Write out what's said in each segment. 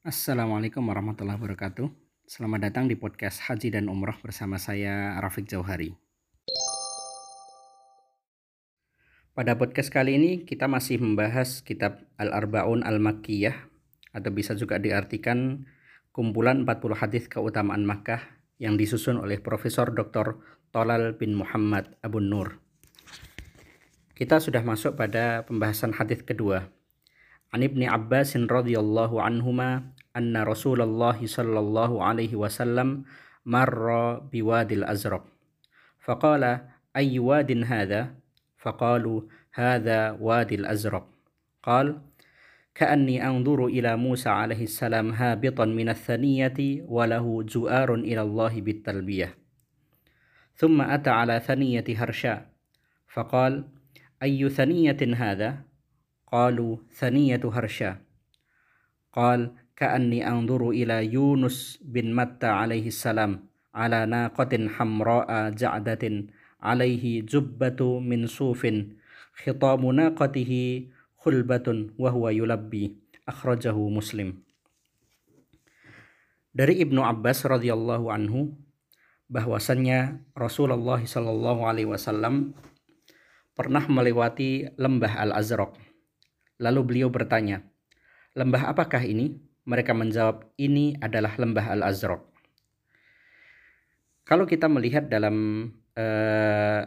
Assalamualaikum warahmatullahi wabarakatuh. Selamat datang di podcast Haji dan Umroh bersama saya Rafiq Jauhari. Pada podcast kali ini kita masih membahas kitab Al-Arbaun Al-Makkiyah atau bisa juga diartikan kumpulan 40 hadis keutamaan Makkah yang disusun oleh Profesor Dr. Tolal bin Muhammad Abu Nur. Kita sudah masuk pada pembahasan hadis kedua. An Ibni Abbas radhiyallahu anhuma anna Rasulullah sallallahu alaihi wasallam marra biwadil azraq. Faqala أي واد هذا؟ فقالوا هذا وادي الأزرق قال كأني أنظر إلى موسى عليه السلام هابطا من الثنية وله جؤار إلى الله بالتلبية ثم أتى على ثنية هرشاء فقال أي ثنية هذا؟ قالوا ثنية هرشاء قال كأني أنظر إلى يونس بن متى عليه السلام على ناقة حمراء جعدة عليه جبة من صوف خطام ناقته خلبة وهو يلبي أخرجه مسلم Dari Ibnu Abbas radhiyallahu anhu bahwasannya Rasulullah Shallallahu alaihi wasallam pernah melewati lembah Al-Azraq. Lalu beliau bertanya, "Lembah apakah ini?" Mereka menjawab, "Ini adalah lembah Al-Azraq." Kalau kita melihat dalam uh,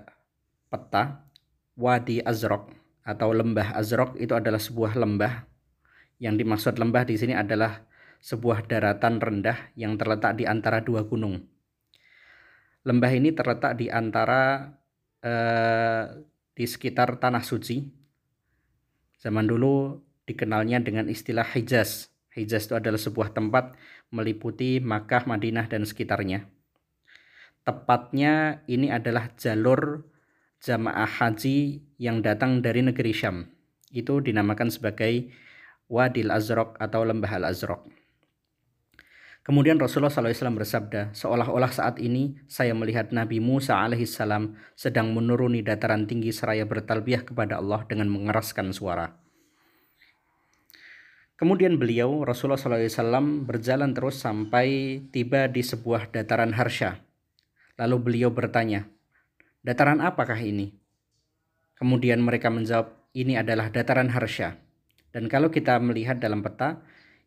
peta Wadi Azraq atau lembah Azraq itu adalah sebuah lembah. Yang dimaksud lembah di sini adalah sebuah daratan rendah yang terletak di antara dua gunung. Lembah ini terletak di antara eh, di sekitar tanah suci. Zaman dulu dikenalnya dengan istilah Hijaz. Hijaz itu adalah sebuah tempat meliputi Makkah, Madinah dan sekitarnya. Tepatnya ini adalah jalur jamaah haji yang datang dari negeri Syam. Itu dinamakan sebagai Wadil Azraq atau Lembah Al-Azraq. Kemudian Rasulullah SAW bersabda, seolah-olah saat ini saya melihat Nabi Musa alaihissalam sedang menuruni dataran tinggi seraya bertalbiah kepada Allah dengan mengeraskan suara. Kemudian beliau Rasulullah SAW berjalan terus sampai tiba di sebuah dataran Harsha. Lalu beliau bertanya, Dataran apakah ini? Kemudian mereka menjawab, ini adalah dataran Harsha. Dan kalau kita melihat dalam peta,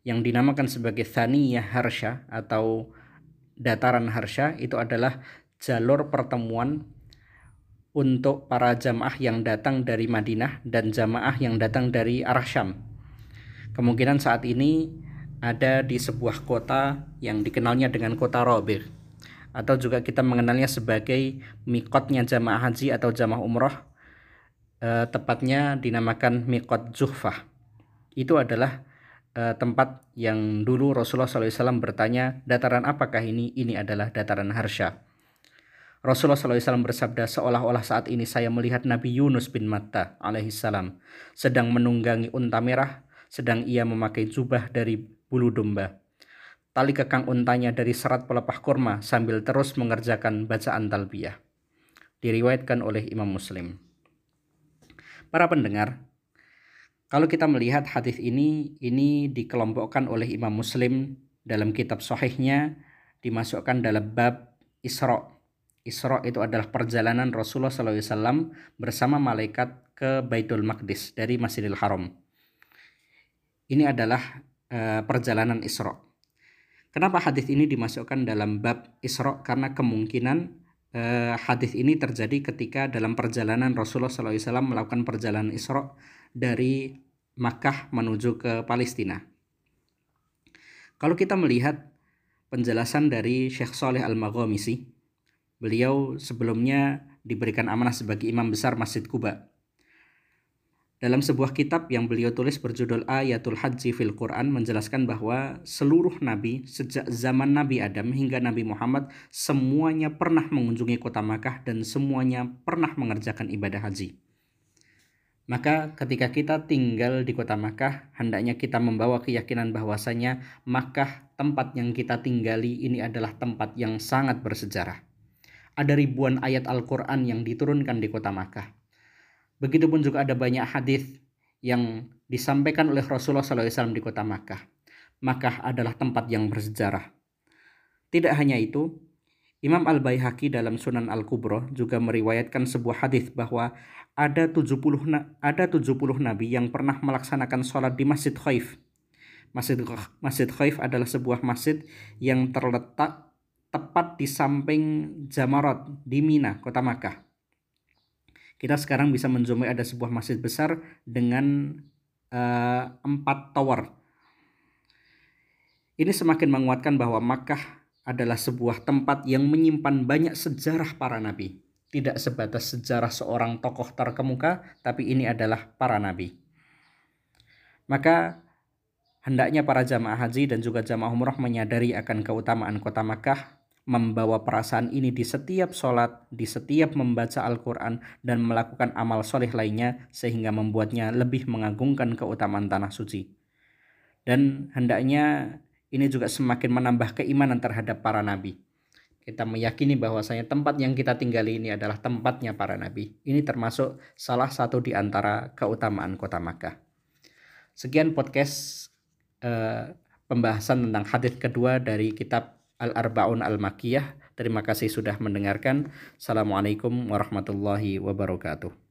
yang dinamakan sebagai Thaniyah Harsha atau dataran Harsha itu adalah jalur pertemuan untuk para jamaah yang datang dari Madinah dan jamaah yang datang dari arah Syam. Kemungkinan saat ini ada di sebuah kota yang dikenalnya dengan kota Robir. Atau juga kita mengenalnya sebagai mikotnya jamaah haji atau jamaah umroh e, tepatnya dinamakan mikot Zuhfah itu adalah e, tempat yang dulu Rasulullah SAW bertanya dataran apakah ini? Ini adalah dataran Harsha. Rasulullah SAW bersabda seolah-olah saat ini saya melihat Nabi Yunus bin Matta alaihissalam sedang menunggangi unta merah sedang ia memakai jubah dari bulu domba tali kekang untanya dari serat pelepah kurma sambil terus mengerjakan bacaan talbiyah. Diriwayatkan oleh Imam Muslim. Para pendengar, kalau kita melihat hadis ini, ini dikelompokkan oleh Imam Muslim dalam kitab sahihnya dimasukkan dalam bab Isra. Isra itu adalah perjalanan Rasulullah SAW bersama malaikat ke Baitul Maqdis dari Masjidil Haram. Ini adalah uh, perjalanan Isra. Kenapa hadis ini dimasukkan dalam bab Isra? Karena kemungkinan eh, hadis ini terjadi ketika dalam perjalanan Rasulullah SAW melakukan perjalanan Isra dari Makkah menuju ke Palestina. Kalau kita melihat penjelasan dari Syekh Saleh Al-Maghamisi, beliau sebelumnya diberikan amanah sebagai imam besar Masjid Kuba dalam sebuah kitab yang beliau tulis berjudul Ayatul Haji fil Quran menjelaskan bahwa seluruh nabi sejak zaman Nabi Adam hingga Nabi Muhammad semuanya pernah mengunjungi kota Makkah dan semuanya pernah mengerjakan ibadah haji. Maka ketika kita tinggal di kota Makkah, hendaknya kita membawa keyakinan bahwasanya Makkah tempat yang kita tinggali ini adalah tempat yang sangat bersejarah. Ada ribuan ayat Al-Quran yang diturunkan di kota Makkah Begitupun juga ada banyak hadis yang disampaikan oleh Rasulullah SAW di kota Makkah. Makkah adalah tempat yang bersejarah. Tidak hanya itu, Imam Al-Baihaqi dalam Sunan Al-Kubro juga meriwayatkan sebuah hadis bahwa ada 70 ada 70 nabi yang pernah melaksanakan sholat di Masjid Khaif. Masjid Masjid Khaif adalah sebuah masjid yang terletak tepat di samping Jamarat di Mina, kota Makkah. Kita sekarang bisa menjumpai ada sebuah masjid besar dengan uh, empat tower. Ini semakin menguatkan bahwa Makkah adalah sebuah tempat yang menyimpan banyak sejarah para nabi. Tidak sebatas sejarah seorang tokoh terkemuka, tapi ini adalah para nabi. Maka hendaknya para jamaah haji dan juga jamaah umroh menyadari akan keutamaan kota Makkah membawa perasaan ini di setiap sholat, di setiap membaca Al-Quran, dan melakukan amal soleh lainnya sehingga membuatnya lebih mengagungkan keutamaan tanah suci. Dan hendaknya ini juga semakin menambah keimanan terhadap para nabi. Kita meyakini bahwasanya tempat yang kita tinggali ini adalah tempatnya para nabi. Ini termasuk salah satu di antara keutamaan kota Makkah. Sekian podcast eh, pembahasan tentang hadis kedua dari kitab Al-Arba'un Al-Makiyah. Terima kasih sudah mendengarkan. Assalamualaikum warahmatullahi wabarakatuh.